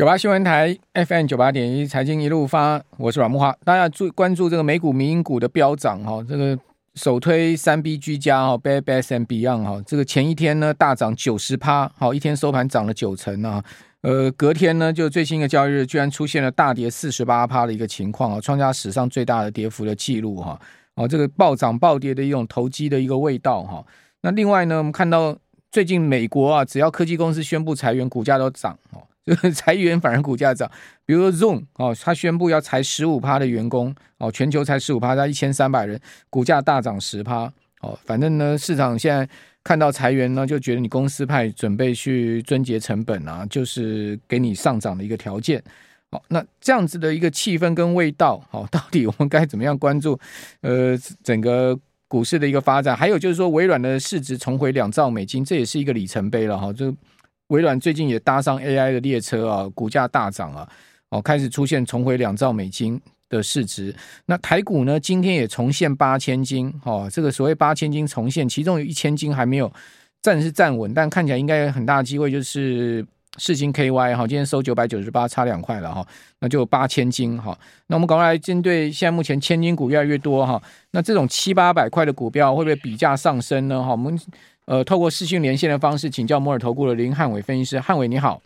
九八新闻台 FM 九八点一财经一路发，我是阮慕驊。大家注关注这个美股民营股的飙涨哈，这个首推三 B 居家哈，Bed b a s and & Beyond 哈，这个前一天呢大涨九十趴，好，一天收盘涨了九成啊，呃，隔天呢就最新的交易日居然出现了大跌四十八趴的一个情况啊，创下史上最大的跌幅的记录哈，哦，这个暴涨暴跌的一种投机的一个味道哈。那另外呢，我们看到最近美国啊，只要科技公司宣布裁员，股价都涨哦。就是裁员反而股价涨，比如说 Zoom 哦，他宣布要裁十五趴的员工哦，全球裁十五趴，在一千三百人，股价大涨十趴哦。反正呢，市场现在看到裁员呢，就觉得你公司派准备去撙节成本啊，就是给你上涨的一个条件。好，那这样子的一个气氛跟味道，好，到底我们该怎么样关注？呃，整个股市的一个发展，还有就是说，微软的市值重回两兆美金，这也是一个里程碑了哈，就。微软最近也搭上 AI 的列车啊，股价大涨啊，哦，开始出现重回两兆美金的市值。那台股呢，今天也重现八千金，哦，这个所谓八千金重现，其中有一千金还没有暂时站稳，但看起来应该有很大的机会，就是世芯 KY 哈，今天收九百九十八，差两块了哈，那就八千金哈。那我们赶快来针对现在目前千金股越来越多哈，那这种七八百块的股票会不会比价上升呢？哈，我们。呃，透过视讯连线的方式请教摩尔投顾的林汉伟分析师，汉伟你好，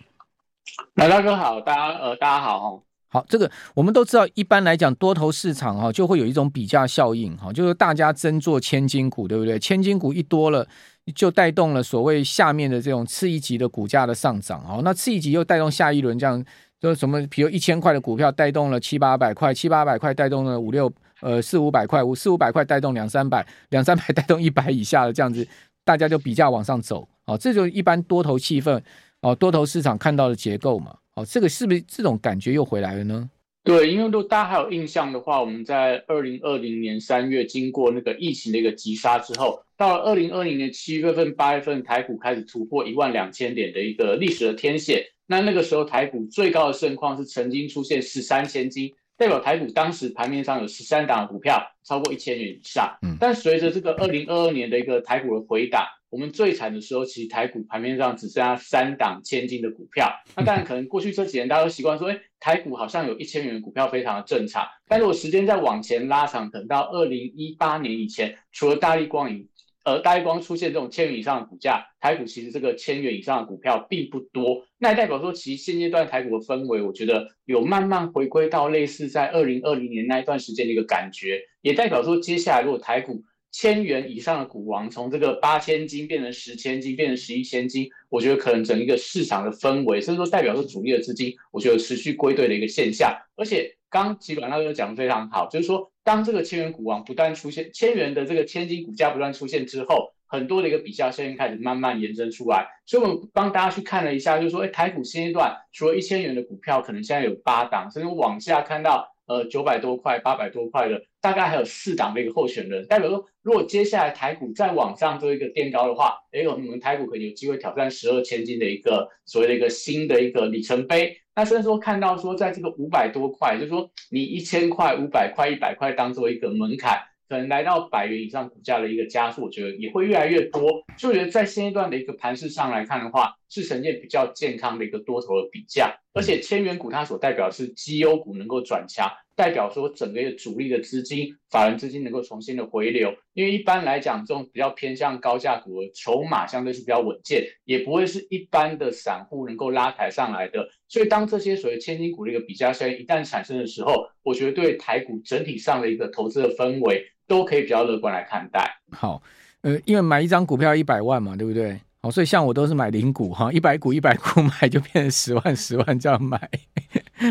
老大哥好，大家呃大家好哈，好，这个我们都知道，一般来讲多头市场哈就会有一种比价效应哈，就是大家争做千金股，对不对？千金股一多了，就带动了所谓下面的这种次一级的股价的上涨哦，那次一级又带动下一轮这样，就是什么，比如一千块的股票带动了七八百块，七八百块带动了五六呃四五百块，五四五百块带动两三百，两三百带动一百以下的这样子。大家就比价往上走，哦，这就一般多头气氛，哦，多头市场看到的结构嘛，哦，这个是不是这种感觉又回来了呢？对，因为如果大家还有印象的话，我们在二零二零年三月经过那个疫情的一个急杀之后，到了二零二零年七月份、八月份，台股开始突破一万两千点的一个历史的天线。那那个时候台股最高的盛况是曾经出现十三千金。代表台股当时盘面上有十三档股票超过一千元以上，嗯，但随着这个二零二二年的一个台股的回档，我们最惨的时候，其实台股盘面上只剩下三档千金的股票。那当然可能过去这几年大家都习惯说，哎，台股好像有一千元的股票非常的正常。但如果时间再往前拉长，等到二零一八年以前，除了大力光以呃，大立光出现这种千元以上的股价，台股其实这个千元以上的股票并不多。那也代表说，其实现阶段台股的氛围，我觉得有慢慢回归到类似在二零二零年那一段时间的一个感觉。也代表说，接下来如果台股千元以上的股王从这个八千金变成十千金，变成十一千金，我觉得可能整一个市场的氛围，甚至说代表说主力的资金，我觉得持续归队的一个现象。而且刚吉软那个讲的非常好，就是说。当这个千元股王不断出现，千元的这个千金股价不断出现之后，很多的一个比较效应开始慢慢延伸出来。所以，我们帮大家去看了一下，就是说，哎，台股现阶段除了一千元的股票，可能现在有八档，所以我往下看到呃九百多块、八百多块的，大概还有四档的一个候选人。代表说，如果接下来台股再往上做一个垫高的话，哎，我们台股可能有机会挑战十二千金的一个所谓的一个新的一个里程碑。那虽然说看到说，在这个五百多块，就是说你一千块、五百块、一百块当做一个门槛，可能来到百元以上股价的一个加速，我觉得也会越来越多。所以我觉得在现阶段的一个盘势上来看的话，是呈现比较健康的一个多头的比价，而且千元股它所代表是绩优股能够转强。代表说整个主力的资金、法人资金能够重新的回流，因为一般来讲，这种比较偏向高价股的筹码相对是比较稳健，也不会是一般的散户能够拉抬上来的。所以当这些所谓千金股的一个比价效应一旦产生的时候，我觉得对台股整体上的一个投资的氛围都可以比较乐观来看待。好，呃，因为买一张股票一百万嘛，对不对？好，所以像我都是买零股哈，一百股一百股 买就变成十万十万这样买。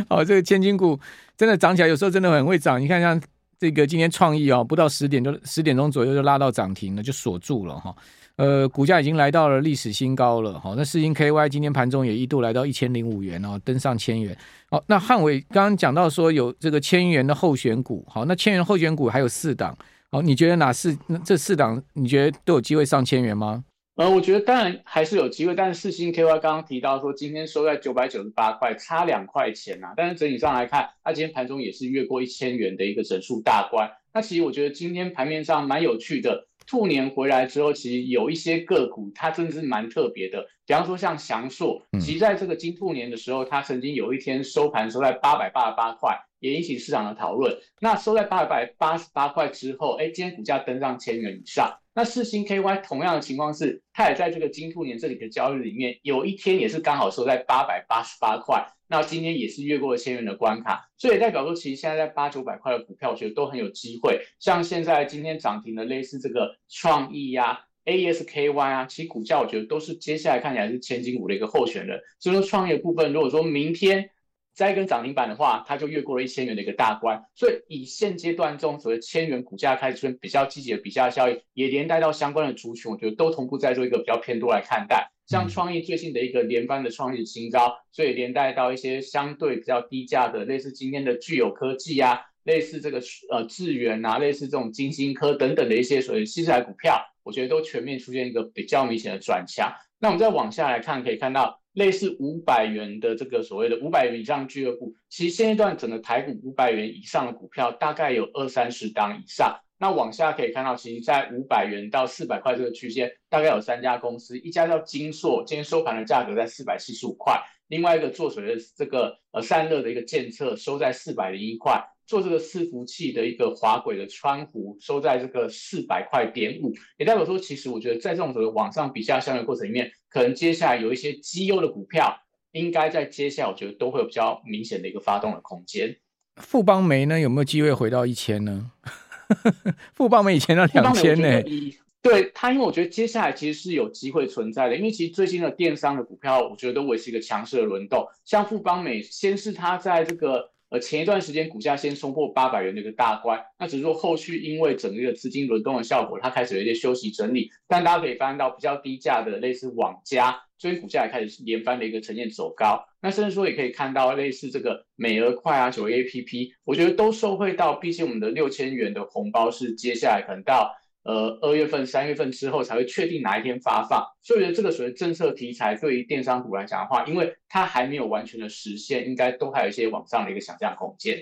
好，这个千金股真的涨起来，有时候真的很会涨。你看，像这个今天创意哦，不到十点就十点钟左右就拉到涨停了，就锁住了哈。呃，股价已经来到了历史新高了。好，那世芯 KY 今天盘中也一度来到一千零五元哦，登上千元。好，那汉伟刚刚讲到说有这个千元的候选股，好，那千元候选股还有四档。好，你觉得哪四？那这四档你觉得都有机会上千元吗？呃，我觉得当然还是有机会，但是四星 KY 刚刚提到说今天收在九百九十八块，差两块钱呐、啊。但是整体上来看，它今天盘中也是越过一千元的一个整数大关。那其实我觉得今天盘面上蛮有趣的，兔年回来之后，其实有一些个股它真的是蛮特别的。比方说像祥硕，其实在这个金兔年的时候，它曾经有一天收盘收在八百八十八块，也引起市场的讨论。那收在八百八十八块之后，哎，今天股价登上千元以上。那四星 KY 同样的情况是，它也在这个金兔年这里的交易里面，有一天也是刚好收在八百八十八块。那今天也是越过了千元的关卡，所以代表说，其实现在在八九百块的股票，我觉得都很有机会。像现在今天涨停的类似这个创意呀、ASKY 啊，其实股价我觉得都是接下来看起来是千金股的一个候选人。所以说创业部分，如果说明天再一根涨停板的话，它就越过了一千元的一个大关。所以以现阶段中所谓千元股价开始出现比较积极的比价效应，也连带到相关的族群，我觉得都同步在做一个比较偏多来看待。像创意最近的一个连番的创意新高，所以连带到一些相对比较低价的，类似今天的具有科技啊，类似这个呃智源啊，类似这种金星科等等的一些所谓新材股票。我觉得都全面出现一个比较明显的转强。那我们再往下来看，可以看到类似五百元的这个所谓的五百元以上俱乐部，其实现阶段整个台股五百元以上的股票大概有二三十档以上。那往下可以看到，其实在五百元到四百块这个区间，大概有三家公司，一家叫金硕，今天收盘的价格在四百七十五块；另外一个做水的这个呃散热的一个建测，收在四百零一块。做这个伺服器的一个滑轨的窗户，收在这个四百块点五，也代表说，其实我觉得在这种所谓往上比价相对过程里面，可能接下来有一些绩优的股票，应该在接下来我觉得都会有比较明显的一个发动的空间。富邦煤呢，有没有机会回到一千呢？富邦煤以前到两千呢？对它，因为我觉得接下来其实是有机会存在的，因为其实最近的电商的股票，我觉得都维持一个强势的轮动，像富邦美，先是它在这个。而前一段时间股价先冲破八百元的一个大关，那只是说后续因为整个资金轮动的效果，它开始有一些休息整理。但大家可以发现到比较低价的类似网加，所以股价也开始连番的一个呈现走高。那甚至说也可以看到类似这个美而快啊、九 A P P，我觉得都受惠到，毕竟我们的六千元的红包是接下来可能到。呃，二月份、三月份之后才会确定哪一天发放，所以我觉得这个属于政策题材，对于电商股来讲的话，因为它还没有完全的实现，应该都还有一些往上的一个想象空间。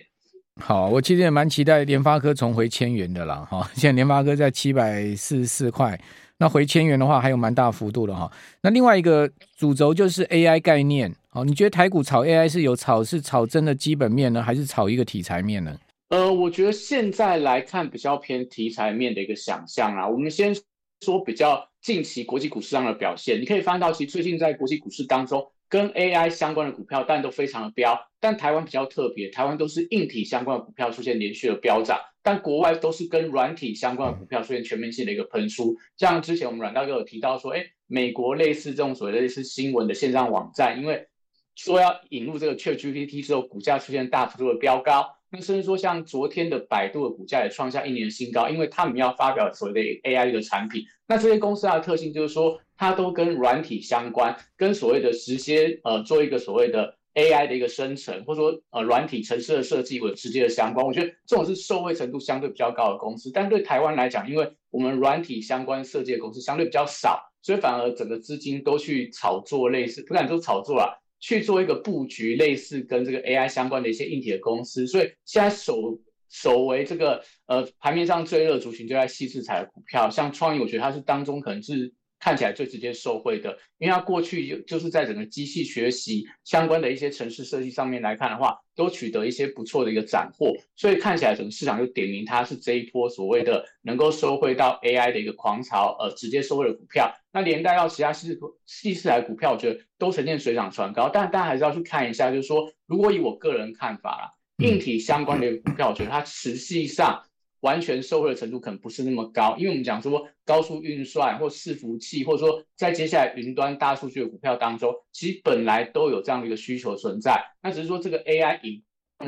好，我其实也蛮期待联发科重回千元的啦，哈，现在联发科在七百四十四块，那回千元的话还有蛮大幅度的哈。那另外一个主轴就是 AI 概念，好，你觉得台股炒 AI 是有炒是炒真的基本面呢，还是炒一个题材面呢？呃，我觉得现在来看比较偏题材面的一个想象啦。我们先说比较近期国际股市上的表现，你可以翻到，其实最近在国际股市当中，跟 AI 相关的股票，但都非常的飙。但台湾比较特别，台湾都是硬体相关的股票出现连续的飙涨，但国外都是跟软体相关的股票出现全面性的一个喷出。像之前我们阮大哥有提到说，哎，美国类似这种所谓的类似新闻的线上网站，因为说要引入这个 ChatGPT 之后，股价出现大幅度的飙高。那甚至说，像昨天的百度的股价也创下一年新高，因为他们要发表所谓的 AI 的产品。那这些公司它的特性就是说，它都跟软体相关，跟所谓的直接呃做一个所谓的 AI 的一个生成，或者说呃软体程式的设计有直接的相关。我觉得这种是受惠程度相对比较高的公司。但对台湾来讲，因为我们软体相关设计的公司相对比较少，所以反而整个资金都去炒作类似，不敢说炒作啊。去做一个布局，类似跟这个 AI 相关的一些硬体的公司，所以现在首首为这个呃盘面上最热族群就在矽智财的股票，像创意，我觉得它是当中可能是。看起来最直接受惠的，因为它过去就就是在整个机器学习相关的一些城市设计上面来看的话，都取得一些不错的一个斩获，所以看起来整个市场就点名它是这一波所谓的能够收回到 AI 的一个狂潮，呃，直接收回的股票。那连带到其他细细次来股票，我觉得都呈现水涨船高，但大家还是要去看一下，就是说，如果以我个人看法啦，硬体相关的股票，我觉得它实际上。完全受惠的程度可能不是那么高，因为我们讲说高速运算或伺服器，或者说在接下来云端大数据的股票当中，其实本来都有这样的一个需求存在，那只是说这个 AI 引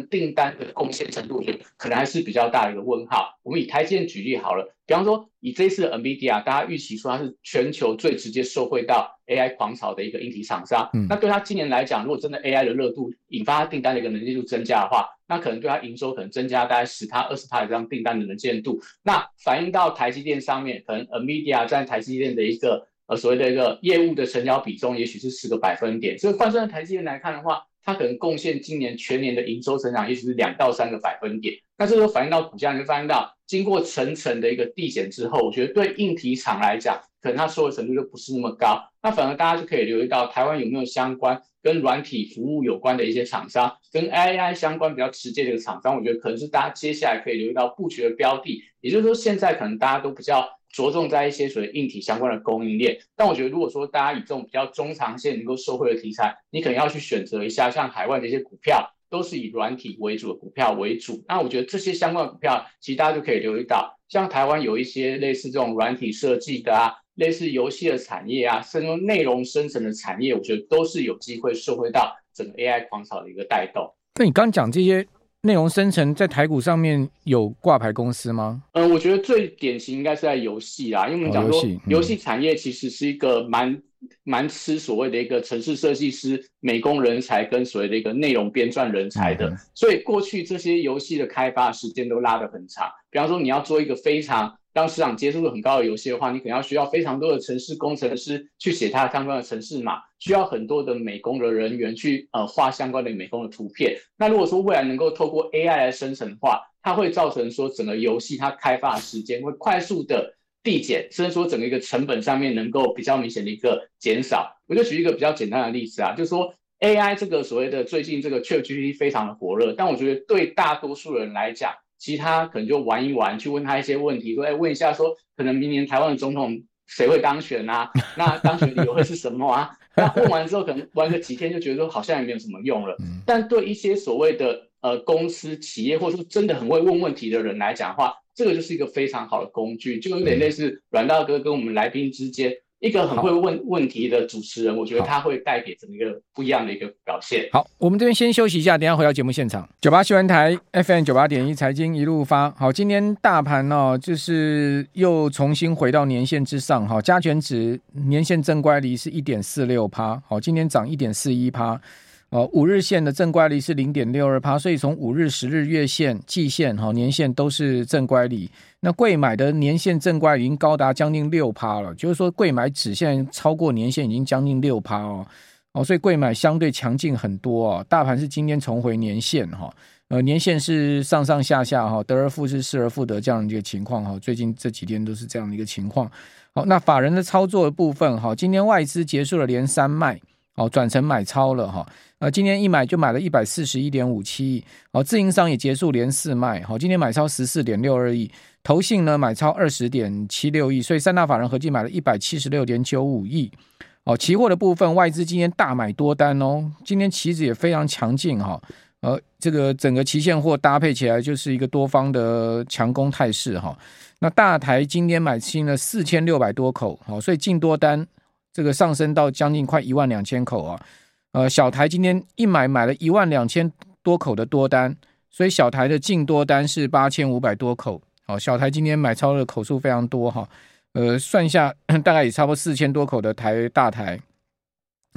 订单的贡献程度，可能还是比较大的一个问号。我们以台积电举例好了，比方说以这次的 NVIDIA，大家预期说它是全球最直接受惠到 AI 狂潮的一个硬体厂商，嗯，那对它今年来讲，如果真的 AI 的热度引发它订单的一个能见度增加的话，那可能对它营收可能增加大概十趴、二十趴的这样订单的能见度，那反映到台积电上面，可能 Amedia 在台积电的一个呃所谓的一个业务的成交比重，也许是十个百分点。所以换算台积电来看的话，它可能贡献今年全年的营收成长，也许是两到三个百分点。那这时候反映到股价，你会发现到经过层层的一个递减之后，我觉得对硬体厂来讲，可能它收的程度就不是那么高。那反而大家就可以留意到台湾有没有相关跟软体服务有关的一些厂商，跟 AI 相关比较直接的一个厂商，我觉得可能是大家接下来可以留意到布局的标的。也就是说，现在可能大家都比较着重在一些所谓硬体相关的供应链，但我觉得如果说大家以这种比较中长线能够受惠的题材，你可能要去选择一下像海外的一些股票，都是以软体为主的股票为主。那我觉得这些相关的股票，其实大家就可以留意到，像台湾有一些类似这种软体设计的啊，类似游戏的产业啊，甚至内容生成的产业，我觉得都是有机会受惠到整个 AI 狂潮的一个带动。那你刚讲这些。内容生成在台股上面有挂牌公司吗？嗯，我觉得最典型应该是在游戏啦，因为我们讲说游戏产业其实是一个蛮蛮吃所谓的一个城市设计师、美工人才跟所谓的一个内容编撰人才的，所以过去这些游戏的开发时间都拉得很长。比方说你要做一个非常让市场接受度很高的游戏的话，你可能要需要非常多的城市工程师去写它相关的城市码，需要很多的美工的人员去呃画相关的美工的图片。那如果说未来能够透过 AI 来生成的话，它会造成说整个游戏它开发的时间会快速的递减，甚至说整个一个成本上面能够比较明显的一个减少。我就举一个比较简单的例子啊，就是说 AI 这个所谓的最近这个 ChatGPT 非常的火热，但我觉得对大多数人来讲，其他可能就玩一玩，去问他一些问题，说，哎，问一下，说可能明年台湾的总统谁会当选啊？那当选理由会是什么啊？那问完之后，可能玩个几天就觉得说好像也没有什么用了。但对一些所谓的呃公司、企业，或者说真的很会问问题的人来讲的话，这个就是一个非常好的工具，就有点类似阮大哥跟我们来宾之间。一个很会问问题的主持人，我觉得他会带给整个不一样的一个表现。好，我们这边先休息一下，等一下回到节目现场。九八新闻台 FM 九八点一财经一路发。好，今天大盘呢、哦，就是又重新回到年线之上。好，加权指年线正乖离是一点四六趴。好，今天涨一点四一趴。哦，五日线的正乖离是零点六二趴，所以从五日、十日、月线、季线、哈年线都是正乖离。那贵买的年线正乖已经高达将近六趴了，就是说贵买指现在超过年线已经将近六趴哦。哦，所以贵买相对强劲很多哦。大盘是今天重回年线哈，呃，年线是上上下下哈，得而复失，失而复得这样的一个情况哈。最近这几天都是这样的一个情况。好，那法人的操作的部分哈，今天外资结束了连三卖。哦，转成买超了哈，呃，今天一买就买了一百四十一点五七亿，哦，自营商也结束连四卖，好，今天买超十四点六二亿，投信呢买超二十点七六亿，所以三大法人合计买了一百七十六点九五亿，哦，期货的部分外资今天大买多单哦，今天期指也非常强劲哈，呃，这个整个期现货搭配起来就是一个多方的强攻态势哈，那大台今天买进了四千六百多口，好，所以进多单。这个上升到将近快一万两千口啊，呃，小台今天一买买了一万两千多口的多单，所以小台的净多单是八千五百多口。好，小台今天买超的口数非常多哈，呃，算一下大概也差不多四千多口的台大台，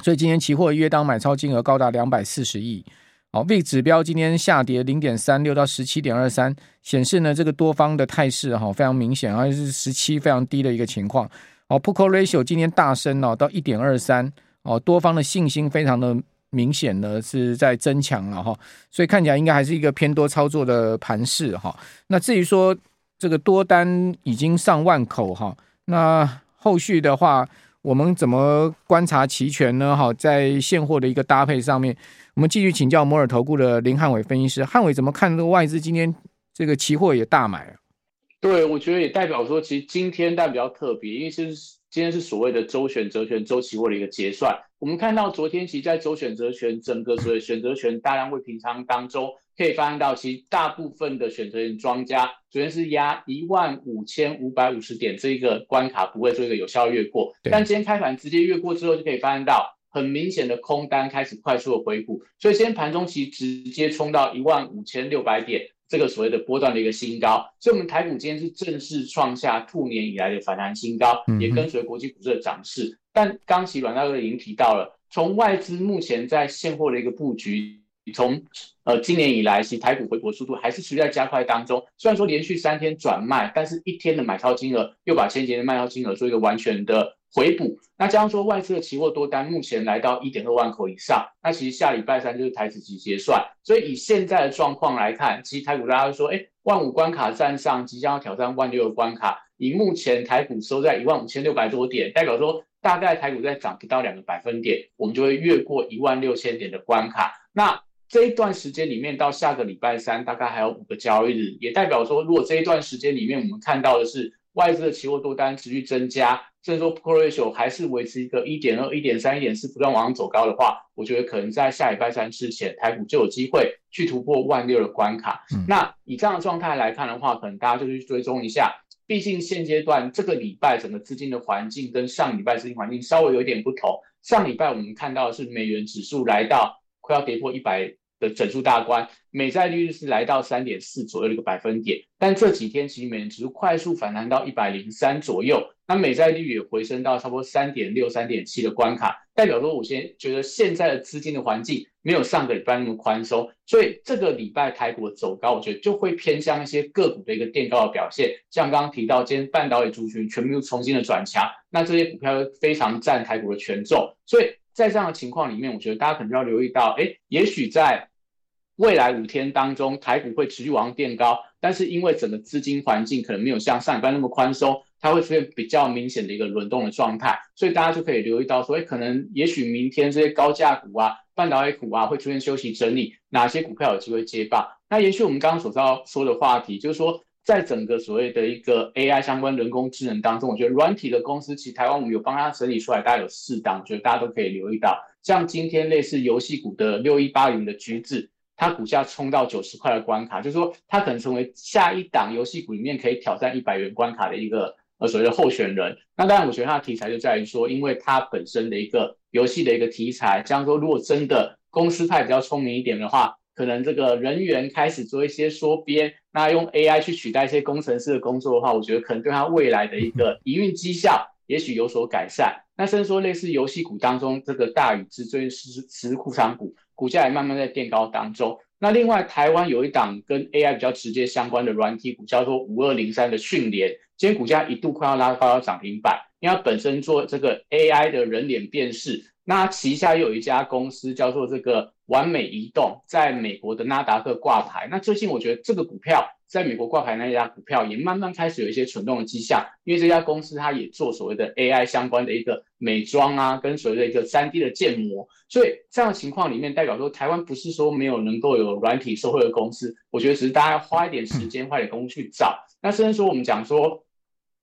所以今天期货约当买超金额高达两百四十亿。好，V 指标今天下跌零点三六到十七点二三，显示呢这个多方的态势哈非常明显，而且是十七非常低的一个情况。哦，Put Call Ratio 今天大升哦，到一点二三哦，多方的信心非常的明显呢，是在增强了哈，所以看起来应该还是一个偏多操作的盘势哈。那至于说这个多单已经上万口哈，那后续的话，我们怎么观察期权呢？哈，在现货的一个搭配上面，我们继续请教摩尔投顾的林汉伟分析师，汉伟怎么看这个外资今天这个期货也大买？对，我觉得也代表说，其实今天代表比较特别，因为是今天是所谓的周选择权周期货的一个结算。我们看到昨天其实，在周选择权整个所谓选择权大量未平仓当中，可以发现到，其实大部分的选择权庄家昨天是压一万五千五百五十点这一个关卡，不会做一个有效越过。但今天开盘直接越过之后，就可以发现到很明显的空单开始快速的回补，所以今天盘中其实直接冲到一万五千六百点。这个所谓的波段的一个新高，所以我们台股今天是正式创下兔年以来的反弹新高，也跟随国际股市的涨势。但刚才阮大哥已经提到了，从外资目前在现货的一个布局，从呃今年以来，其实台股回国速度还是持续在加快当中。虽然说连续三天转卖，但是一天的买超金额又把前几天的卖超金额做一个完全的回补。那加上说外资的期货多单目前来到一点二万口以上，那其实下礼拜三就是台指期结算，所以以现在的状况来看，其实台股大家说，哎，万五关卡站上，即将要挑战万六的关卡。以目前台股收在一万五千六百多点，代表说大概台股再涨不到两个百分点，我们就会越过一万六千点的关卡。那这一段时间里面到下个礼拜三，大概还有五个交易日，也代表说，如果这一段时间里面我们看到的是外资的期货多单持续增加，甚至说 put ratio 还是维持一个一点二、一点三、一点四不断往上走高的话，我觉得可能在下礼拜三之前，台股就有机会去突破万六的关卡。嗯、那以这样的状态来看的话，可能大家就去追踪一下。毕竟现阶段这个礼拜整个资金的环境跟上礼拜资金环境稍微有点不同。上礼拜我们看到的是美元指数来到快要跌破一百的整数大关，美债利率是来到三点四左右的一个百分点。但这几天其实美元指数快速反弹到一百零三左右。那美债利率也回升到差不多三点六、三点七的关卡，代表说，我先觉得现在的资金的环境没有上个礼拜那么宽松，所以这个礼拜台股的走高，我觉得就会偏向一些个股的一个垫高的表现。像刚刚提到，今天半导体族群全部又重新的转强，那这些股票非常占台股的权重，所以在这样的情况里面，我觉得大家可能要留意到，哎，也许在未来五天当中，台股会持续往上垫高，但是因为整个资金环境可能没有像上礼拜那么宽松。它会出现比较明显的一个轮动的状态，所以大家就可以留意到说，诶，可能也许明天这些高价股啊、半导体股啊会出现休息整理，哪些股票有机会接棒？那也许我们刚刚所要说的话题，就是说，在整个所谓的一个 AI 相关人工智能当中，我觉得软体的公司，其实台湾我们有帮它整理出来，大概有四档，我觉得大家都可以留意到。像今天类似游戏股的六一八零的橘子，它股价冲到九十块的关卡，就是说它可能成为下一档游戏股里面可以挑战一百元关卡的一个。呃，所谓的候选人，那当然，我觉得它的题材就在于说，因为它本身的一个游戏的一个题材，这样说，如果真的公司派比较聪明一点的话，可能这个人员开始做一些缩编，那用 AI 去取代一些工程师的工作的话，我觉得可能对它未来的一个 营运绩效也许有所改善。那甚至说，类似游戏股当中，这个大宇之最近是是库藏股，股价也慢慢在垫高当中。那另外，台湾有一档跟 AI 比较直接相关的软体股，叫做五二零三的讯联，今天股价一度快要拉高到涨停板，因为它本身做这个 AI 的人脸辨识。那旗下又有一家公司叫做这个完美移动，在美国的纳达克挂牌。那最近我觉得这个股票在美国挂牌那家股票也慢慢开始有一些蠢动的迹象，因为这家公司它也做所谓的 AI 相关的一个美妆啊，跟所谓的一个 3D 的建模。所以这样的情况里面，代表说台湾不是说没有能够有软体受惠的公司，我觉得只是大家花一点时间、花点功夫去找。那甚至说我们讲说，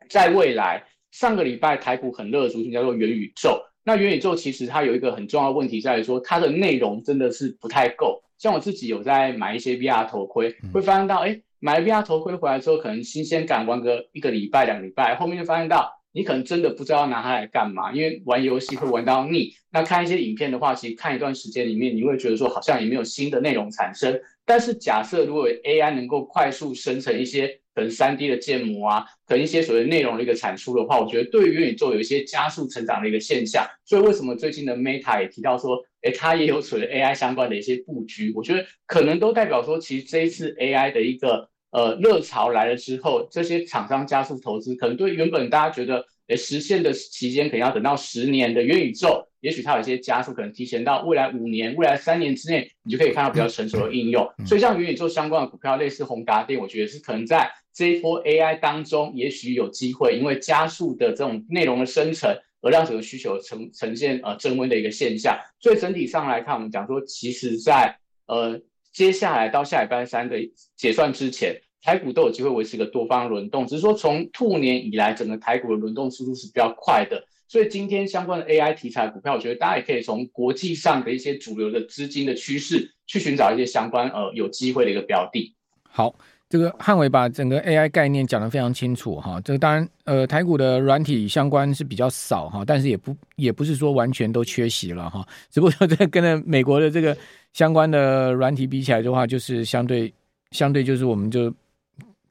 在未来上个礼拜台股很热的族群叫做元宇宙。那元宇宙其实它有一个很重要的问题在于说，它的内容真的是不太够。像我自己有在买一些 VR 头盔，会发现到，哎，买了 VR 头盔回来之后，可能新鲜感玩个一个礼拜、两个礼拜，后面就发现到，你可能真的不知道拿它来干嘛，因为玩游戏会玩到腻。那看一些影片的话，其实看一段时间里面，你会觉得说好像也没有新的内容产生。但是假设如果 AI 能够快速生成一些。可能三 D 的建模啊，可能一些所谓内容的一个产出的话，我觉得对于元宇宙有一些加速成长的一个现象。所以为什么最近的 Meta 也提到说，诶，它也有所谓 AI 相关的一些布局？我觉得可能都代表说，其实这一次 AI 的一个呃热潮来了之后，这些厂商加速投资，可能对原本大家觉得诶实现的期间可能要等到十年的元宇宙。也许它有一些加速，可能提前到未来五年、未来三年之内，你就可以看到比较成熟的应用。所以像元宇宙相关的股票，类似宏达电，我觉得是可能在这一波 AI 当中，也许有机会，因为加速的这种内容的生成，而让整个需求呈呈现呃增温的一个现象。所以整体上来看，我们讲说，其实在呃接下来到下礼拜三的结算之前，台股都有机会维持一个多方轮动，只是说从兔年以来，整个台股的轮动速度是比较快的。所以今天相关的 AI 题材股票，我觉得大家也可以从国际上的一些主流的资金的趋势去寻找一些相关呃有机会的一个标的。好，这个汉伟把整个 AI 概念讲得非常清楚哈。这个当然呃台股的软体相关是比较少哈，但是也不也不是说完全都缺席了哈。只不过这跟着美国的这个相关的软体比起来的话，就是相对相对就是我们就。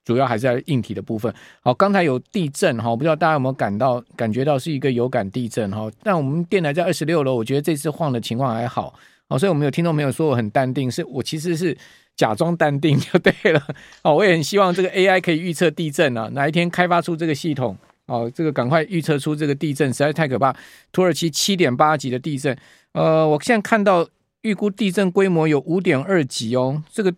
主要还是在硬体的部分。好，刚才有地震哈，我不知道大家有没有感到感觉到是一个有感地震哈。但我们电台在二十六楼，我觉得这次晃的情况还好。好，所以我们有听众朋友说我很淡定，是我其实是假装淡定 就对了。哦，我也很希望这个 AI 可以预测地震啊，哪一天开发出这个系统，哦，这个赶快预测出这个地震实在太可怕，土耳其七点八级的地震，呃，我现在看到预估地震规模有五点二级哦，这个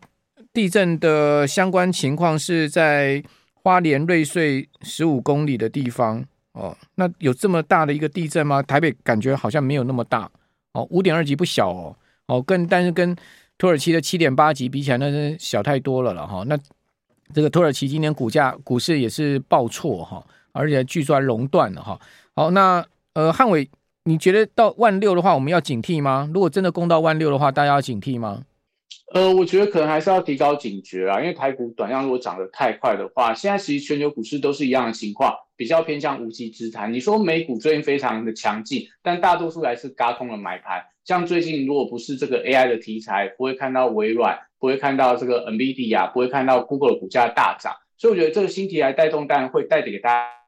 地震的相关情况是在花莲瑞穗十五公里的地方哦，那有这么大的一个地震吗？台北感觉好像没有那么大哦，五点二级不小哦，哦，跟但是跟土耳其的七点八级比起来，那是小太多了了哈。那这个土耳其今年股价股市也是爆挫哈，而且据说还熔断了哈。好，那呃汉伟，你觉得到万六的话，我们要警惕吗？如果真的攻到万六的话，大家要警惕吗？呃，我觉得可能还是要提高警觉啊，因为台股短量如果涨得太快的话，现在其实全球股市都是一样的情况，比较偏向无稽之谈。你说美股最近非常的强劲，但大多数还是轧空了买盘。像最近如果不是这个 AI 的题材，不会看到微软，不会看到这个 NVIDIA，不会看到 Google 的股价大涨。所以我觉得这个新题材带动当然会带给大家。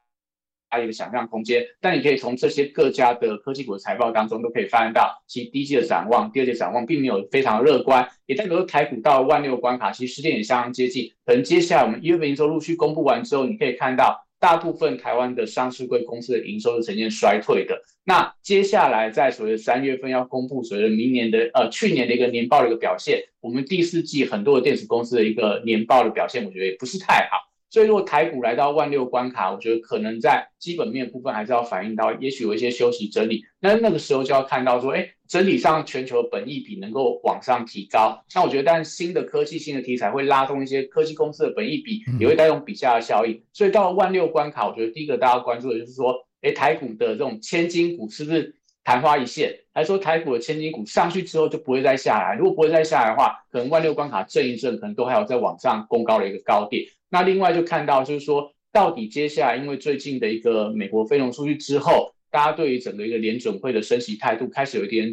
它一个想象空间，但你可以从这些各家的科技股的财报当中都可以发现到，其实第一季的展望、第二季展望并没有非常乐观，也代表说台股到万六关卡，其实时间也相当接近。可能接下来我们一月份营收陆续公布完之后，你可以看到大部分台湾的上市柜公司的营收是呈现衰退的。那接下来在所谓的三月份要公布所谓的明年的呃去年的一个年报的一个表现，我们第四季很多的电子公司的一个年报的表现，我觉得也不是太好。所以，如果台股来到万六关卡，我觉得可能在基本面部分还是要反映到，也许有一些休息整理。那那个时候就要看到说，哎，整体上全球的本益比能够往上提高。那我觉得，但新的科技、新的题材会拉动一些科技公司的本益比，也会带动比价的效应。所以到了万六关卡，我觉得第一个大家关注的就是说，哎，台股的这种千金股是不是昙花一现？还是说台股的千金股上去之后就不会再下来？如果不会再下来的话，可能万六关卡震一震，可能都还有再往上攻高的一个高点。那另外就看到，就是说，到底接下来，因为最近的一个美国非农数据之后，大家对于整个一个联准会的升息态度开始有一点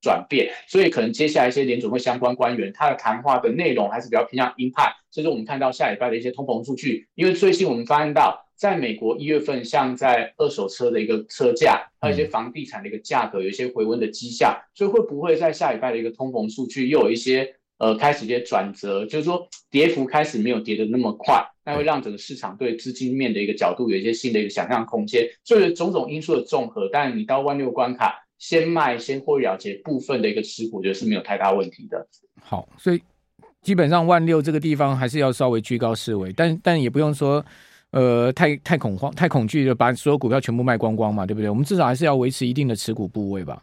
转变，所以可能接下来一些联准会相关官员他的谈话的内容还是比较偏向鹰派。所以说，我们看到下礼拜的一些通膨数据，因为最近我们发现到，在美国一月份，像在二手车的一个车价，还有一些房地产的一个价格有一些回温的迹象，所以会不会在下礼拜的一个通膨数据又有一些？呃，开始一些转折，就是说跌幅开始没有跌得那么快，那会让整个市场对资金面的一个角度有一些新的一个想象空间。所以种种因素的综合，但你到万六关卡先卖先获了结部分的一个持股，我觉得是没有太大问题的。好，所以基本上万六这个地方还是要稍微居高思危，但但也不用说呃太太恐慌、太恐惧的把所有股票全部卖光光嘛，对不对？我们至少还是要维持一定的持股部位吧。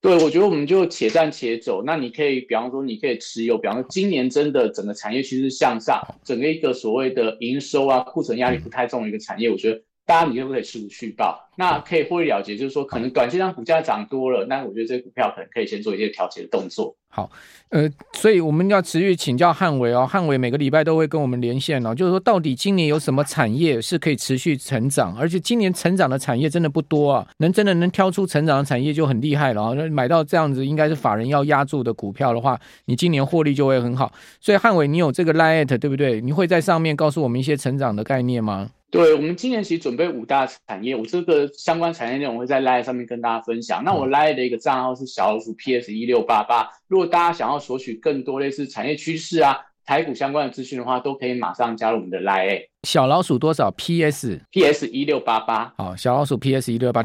对，我觉得我们就且战且走。那你可以，比方说，你可以持有，比方说，今年真的整个产业趋势向上，整个一个所谓的营收啊，库存压力不太重的一个产业，我觉得大家你可不可以持股续报。那可以获利了结，就是说，可能短期上股价涨多了，那我觉得这些股票可能可以先做一些调节的动作。好，呃，所以我们要持续请教汉伟哦，汉伟每个礼拜都会跟我们连线哦，就是说到底今年有什么产业是可以持续成长，而且今年成长的产业真的不多啊，能真的能挑出成长的产业就很厉害了啊，买到这样子应该是法人要压住的股票的话，你今年获利就会很好。所以汉伟，你有这个 Line 对不对？你会在上面告诉我们一些成长的概念吗？对，我们今年其实准备五大产业，我这个相关产业内容会在 Live 上面跟大家分享。那我 Live 的一个账号是小老鼠 PS 一六八八，如果大家想要索取更多类似产业趋势啊、台股相关的资讯的话，都可以马上加入我们的 Live。小老鼠多少？PS PS 一六八八。好，小老鼠 PS 一六八八。